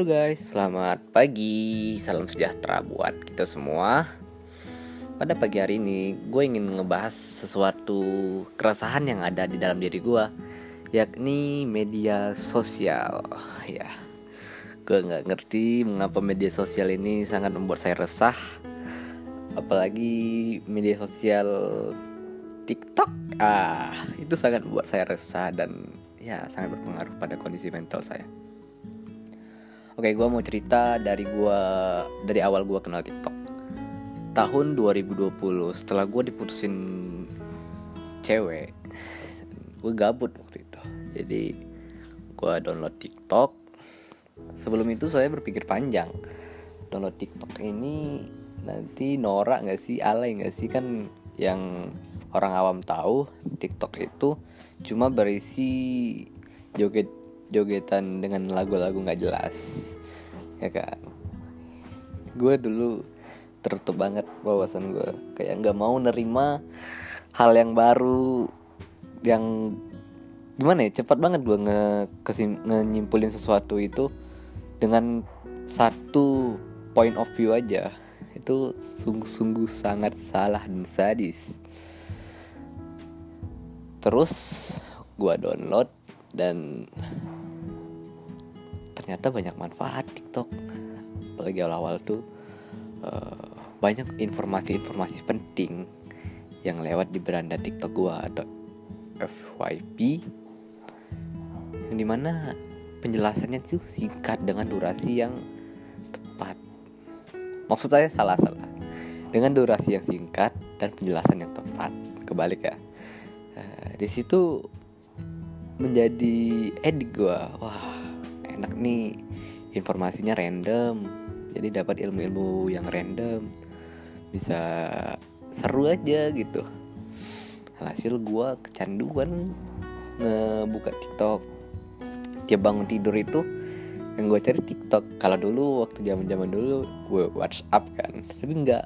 Halo guys, selamat pagi, salam sejahtera buat kita semua. Pada pagi hari ini, gue ingin ngebahas sesuatu keresahan yang ada di dalam diri gue, yakni media sosial. Ya, gue nggak ngerti mengapa media sosial ini sangat membuat saya resah, apalagi media sosial TikTok. Ah, itu sangat membuat saya resah dan ya sangat berpengaruh pada kondisi mental saya. Oke, gue mau cerita dari gua dari awal gue kenal TikTok. Tahun 2020 setelah gue diputusin cewek, gue gabut waktu itu. Jadi gue download TikTok. Sebelum itu saya berpikir panjang. Download TikTok ini nanti norak nggak sih, alay nggak sih kan yang orang awam tahu TikTok itu cuma berisi joget jogetan dengan lagu-lagu nggak jelas. Ya kan? Gue dulu tertutup banget wawasan gue kayak nggak mau nerima hal yang baru yang gimana ya cepat banget gue nge kesim nyimpulin sesuatu itu dengan satu point of view aja. Itu sungguh-sungguh sangat salah dan sadis. Terus gue download dan ternyata banyak manfaat TikTok. Apalagi awal-awal tuh uh, banyak informasi-informasi penting yang lewat di beranda TikTok gue atau FYP yang di mana penjelasannya tuh singkat dengan durasi yang tepat. Maksud saya salah-salah. Dengan durasi yang singkat dan penjelasan yang tepat kebalik ya. Uh, di situ menjadi edik gue wah enak nih. Informasinya random jadi dapat ilmu-ilmu yang random. Bisa seru aja gitu. Hasil gue kecanduan ngebuka TikTok. Tiap bangun tidur itu yang gue cari TikTok. Kalau dulu waktu zaman zaman dulu gue WhatsApp kan. Tapi nggak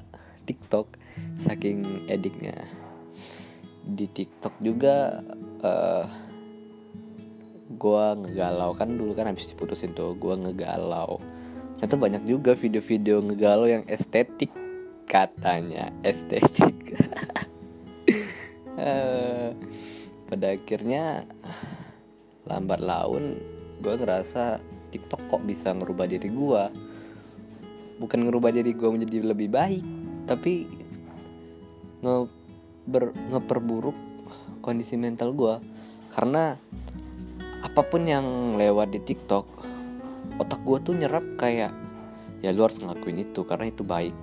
TikTok saking ediknya di TikTok juga uh, gue ngegalau. Kan dulu kan habis diputusin tuh gue ngegalau. Ternyata banyak juga video-video ngegalau yang estetik katanya. Estetik. Uh, pada akhirnya lambat laun gue ngerasa TikTok kok bisa ngerubah diri gue bukan ngerubah diri gue menjadi lebih baik tapi nge ber, ngeperburuk kondisi mental gue karena apa pun yang lewat di TikTok otak gue tuh nyerap kayak ya lu harus ngelakuin itu karena itu baik.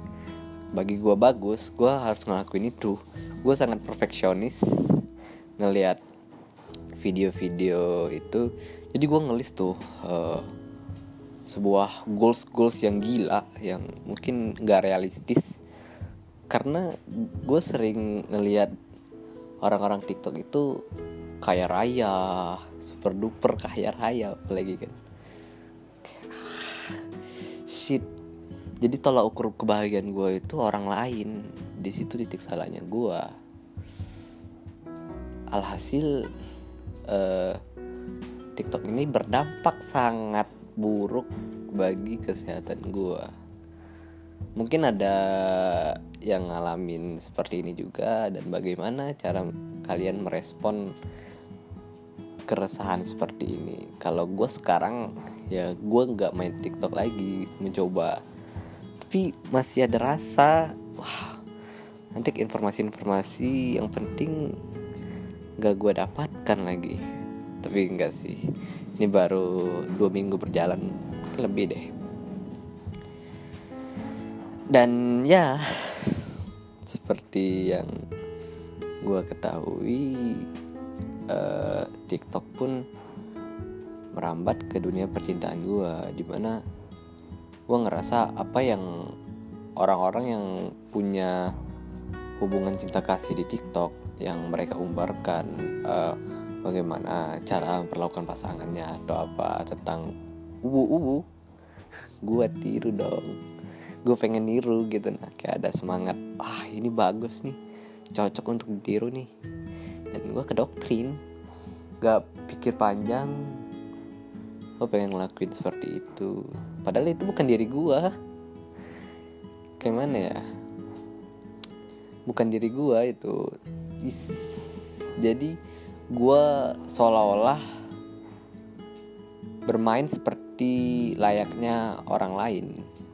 Bagi gue bagus gue harus ngelakuin itu. Gue sangat perfeksionis ngelihat video-video itu. Jadi gue ngelis tuh uh, sebuah goals goals yang gila yang mungkin gak realistis. Karena gue sering ngelihat orang-orang TikTok itu kaya raya super duper kaya raya apalagi kan. Shit. Jadi tolak ukur kebahagiaan gue itu orang lain. Di situ titik salahnya gue alhasil uh, TikTok ini berdampak sangat buruk bagi kesehatan gue mungkin ada yang ngalamin seperti ini juga dan bagaimana cara kalian merespon keresahan seperti ini. Kalau gue sekarang ya gue nggak main TikTok lagi mencoba. Tapi masih ada rasa wah nanti informasi-informasi yang penting nggak gue dapatkan lagi. Tapi enggak sih ini baru dua minggu berjalan lebih deh. Dan ya seperti yang gue ketahui uh, TikTok pun merambat ke dunia percintaan gue di mana gue ngerasa apa yang orang-orang yang punya hubungan cinta kasih di TikTok yang mereka umbarkan uh, bagaimana cara memperlakukan pasangannya atau apa tentang ubu-ubu gue tiru dong. Gue pengen niru gitu nah kayak ada semangat wah ini bagus nih cocok untuk ditiru nih dan gue ke doktrin. Gak pikir panjang. Gue pengen ngelakuin seperti itu. Padahal itu bukan diri gue kayak mana ya? Bukan diri gue itu. Is, jadi gue seolah-olah bermain seperti layaknya orang lain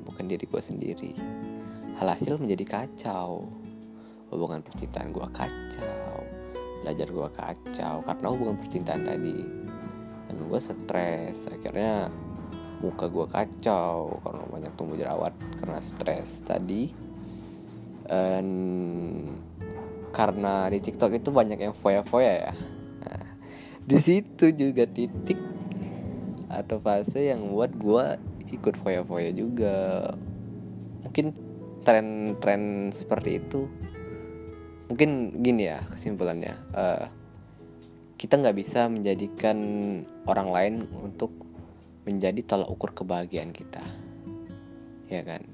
bukan diri gue sendiri. Hasil menjadi kacau. Hubungan percintaan gue kacau belajar gue kacau karena hubungan percintaan tadi. Dan gue stres akhirnya muka gue kacau karena banyak tumbuh jerawat karena stres tadi. Dan karena di TikTok itu banyak yang foya-foya ya. Nah, di situ juga titik atau fase yang buat gue ikut foya-foya juga. Mungkin tren-tren seperti itu mungkin gini ya kesimpulannya. Uh, kita nggak bisa menjadikan orang lain untuk menjadi tolak ukur kebahagiaan kita. Ya kan?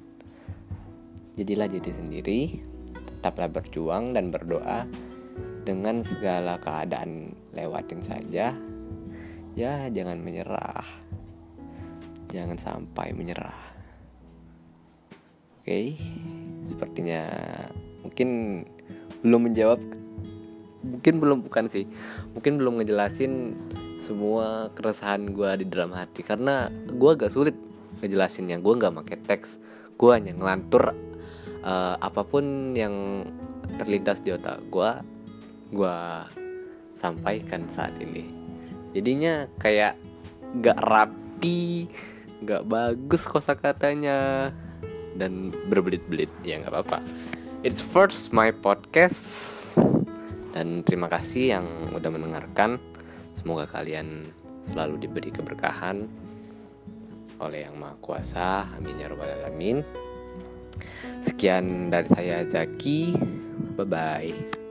Jadilah diri sendiri tetaplah berjuang dan berdoa dengan segala keadaan lewatin saja. Ya jangan menyerah. Jangan sampai menyerah. Oke? Sepertinya mungkin belum menjawab. Mungkin belum bukan sih. Mungkin belum ngejelasin semua keresahan gue di dalam hati. Karena gue agak sulit ngejelasinnya. Gue nggak pakai teks. Gue hanya ngelantur uh, apa pun yang terlintas di otak gue gue sampaikan saat ini. Jadinya kayak nggak rapi nggak bagus kosakatanya dan berbelit-belit. Ya nggak apa-apa it's first my podcast dan terima kasih yang udah mendengarkan. Semoga kalian selalu diberi keberkahan oleh Yang Maha Kuasa. Amin ya rabbal alamin. Sekian dari saya Zaki. Bye bye.